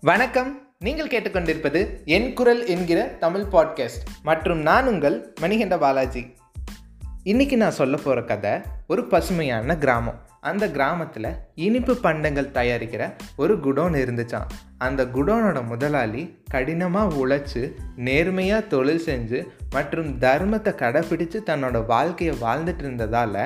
வணக்கம். நீங்கள் கேட்டுக்கொண்டிருப்பது என் குரல் என்கிற தமிழ் பாட்காஸ்ட். மற்றும் நான் உங்கள் மணிகண்ட பாலாஜி. இன்றைக்கி நான் சொல்ல போகிற கதை ஒரு பசுமையான கிராமம். அந்த கிராமத்தில் இனிப்பு பண்டங்கள் தயாரிக்கிற ஒரு குடோன் இருந்துச்சான் அந்த குடோனோட முதலாளி கடினமாக உழைச்சி நேர்மையாக தொழில் செஞ்சு மற்றும் தர்மத்தை கடைப்பிடித்து தன்னோட வாழ்க்கையை வாழ்ந்துட்டு இருந்ததால்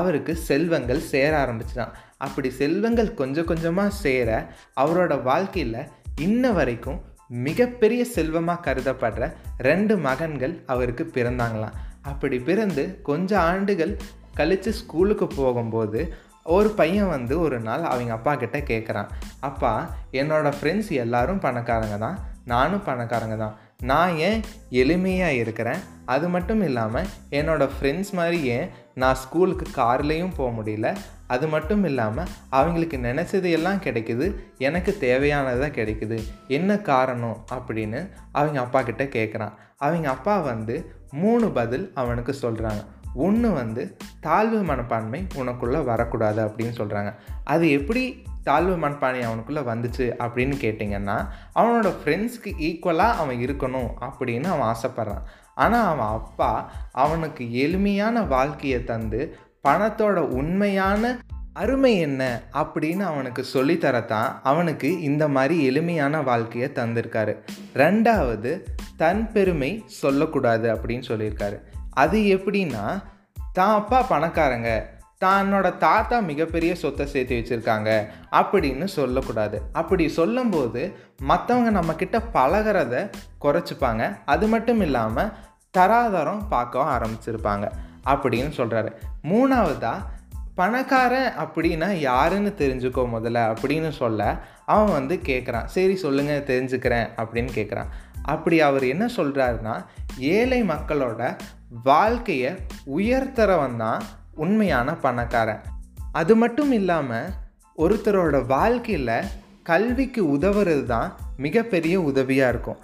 அவருக்கு செல்வங்கள் சேர ஆரம்பிச்சிட்டான் அப்படி செல்வங்கள் கொஞ்சம் கொஞ்சமாக சேர அவரோட வாழ்க்கையில் இன்ன வரைக்கும் மிகப்பெரிய செல்வமாக கருதப்படுற ரெண்டு மகன்கள் அவருக்கு பிறந்தாங்களாம். அப்படி பிறந்து கொஞ்சம் ஆண்டுகள் கழித்து ஸ்கூலுக்கு போகும்போது ஒரு பையன் வந்து ஒரு நாள் அவங்க அப்பா கிட்ட கேட்குறான் அப்பா என்னோடய ஃப்ரெண்ட்ஸ் எல்லாரும் பணக்காரங்க தான். நானும் பணக்காரங்க தான். நான் ஏன் எளிமையாக இருக்கிறேன்? அது மட்டும் இல்லாமல் என்னோடய ஃப்ரெண்ட்ஸ் மாதிரி ஏன் நான் ஸ்கூலுக்கு கார்லேயும் போக முடியல? அது மட்டும் இல்லாமல் அவங்களுக்கு நினச்சது எல்லாம் கிடைக்குது. எனக்கு தேவையானதாக கிடைக்குது. என்ன காரணம்? அப்படின்னு அவங்க அப்பா கிட்ட கேட்குறான் அவங்க அப்பா வந்து மூணு பதில் அவனுக்கு சொல்கிறாங்க ஒன்று வந்து தாழ்வு மனப்பான்மை உனக்குள்ளே வரக்கூடாது அப்படின்னு சொல்கிறாங்க அது எப்படி தாழ்வு மனப்பான்மை அவனுக்குள்ளே வந்துச்சு அப்படின்னு கேட்டிங்கன்னா அவனோட ஃப்ரெண்ட்ஸ்க்கு ஈக்குவலாக அவன் இருக்கணும் அப்படின்னு அவன் ஆசைப்பட்றான். ஆனால் அவன் அப்பா அவனுக்கு எளிமையான வாழ்க்கையை தந்து பணத்தோட உண்மையான அருமை என்ன அப்படின்னு அவனுக்கு சொல்லித்தரத்தான் அவனுக்கு இந்த மாதிரி எளிமையான வாழ்க்கையை தந்திருக்காரு. ரெண்டாவது தன் பெருமை சொல்லக்கூடாது அப்படின்னு சொல்லியிருக்காரு. அது எப்படின்னா தான் அப்பா பணக்காரங்க தன்னோட தாத்தா மிகப்பெரிய சொத்தை சேர்த்து வச்சுருக்காங்க அப்படின்னு சொல்லக்கூடாது. அப்படி சொல்லும்போது மற்றவங்க நம்மக்கிட்ட பழகிறத குறைச்சிப்பாங்க. அது மட்டும் இல்லாமல் தராதரம் பார்க்க ஆரம்பிச்சிருப்பாங்க அப்படின்னு சொல்கிறாரு மூணாவதாக பணக்காரன் அப்படின்னா யாருன்னு தெரிஞ்சுக்கோ முதல்ல அப்படின்னு சொல்ல அவன் வந்து கேட்குறான் சரி சொல்லுங்கள் தெரிஞ்சுக்கிறேன் அப்படின்னு கேட்குறான் அப்படி அவர் என்ன சொல்கிறாருன்னா ஏழை மக்களோட வாழ்க்கையை உயர்த்தரவன் தான் உண்மையான பணக்காரன். அது மட்டும் இல்லாமல் ஒருத்தரோட வாழ்க்கையில் கல்விக்கு உதவுறது தான் மிகப்பெரிய உதவியாக இருக்கும்.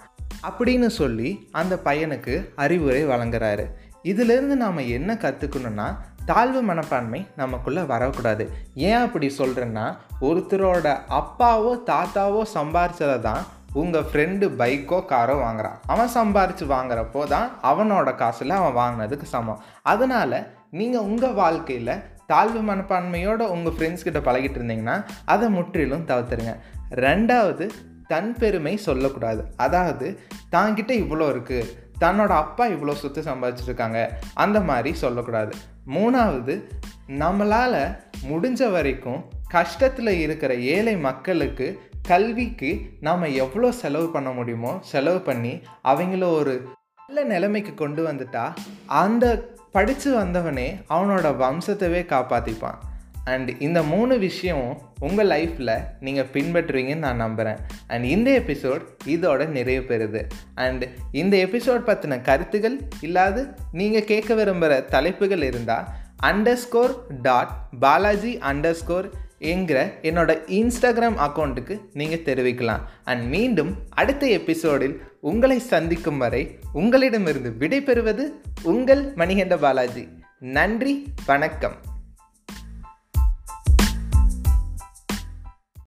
அப்படின்னு சொல்லி அந்த பையனுக்கு அறிவுரை வழங்குறாரு. இதிலிருந்து நாம் என்ன கற்றுக்கணுன்னா தாழ்வு மனப்பான்மை நமக்குள்ளே வரக்கூடாது. ஏன் அப்படி சொல்கிறேன்னா ஒருத்தரோட அப்பாவோ தாத்தாவோ சம்பாரிச்சதை தான் உங்கள் ஃப்ரெண்டு பைக்கோ காரோ வாங்குகிறான் அவன் சம்பாரித்து வாங்குறப்போ தான் அவனோட காசில் அவன் வாங்கினதுக்கு சமம். அதனால் நீங்கள் உங்கள் வாழ்க்கையில் தாழ்வு மனப்பான்மையோடு உங்கள் ஃப்ரெண்ட்ஸ்கிட்ட பழகிட்டு இருந்தீங்கன்னா அதை முற்றிலும் தவிர்த்துருங்க. ரெண்டாவது தன் பெருமை சொல்லக்கூடாது. அதாவது தாங்கிட்ட இவ்வளோ இருக்குது தன்னோட அப்பா இவ்வளோ சொத்து சம்பாதிச்சிருக்காங்க அந்த மாதிரி சொல்லக்கூடாது. மூணாவது நம்மளால் முடிஞ்ச வரைக்கும் கஷ்டத்தில் இருக்கிற ஏழை மக்களுக்கு கல்விக்கு நாம் எவ்வளோ செலவு பண்ண முடியுமோ செலவு பண்ணி அவங்கள ஒரு நல்ல நிலைமைக்கு கொண்டு வந்துட்டா அந்த படித்து வந்தவனே அவனோட வம்சத்தவே காப்பாற்றிப்பான் அண்ட் இந்த மூணு விஷயமும் உங்கள் லைஃப்பில் நீங்கள் பின்பற்றுவீங்கன்னு நான் நம்புகிறேன் அண்ட் இந்த எபிசோட் இதோட நிறைவு பெறுது. அண்ட் இந்த எபிசோட் பற்றின கருத்துகள் இல்லாது நீங்கள் கேட்க விரும்புகிற தலைப்புகள் இருந்தால் underscore dot Balaji underscore என்கிற என்னோட இன்ஸ்டாகிராம் அக்கௌண்ட்டுக்கு நீங்கள் தெரிவிக்கலாம். அண்ட் மீண்டும் அடுத்த எபிசோடில் உங்களை சந்திக்கும் வரை உங்களிடமிருந்து விடைபெறுவது உங்கள் மணிகண்ட பாலாஜி. நன்றி வணக்கம்.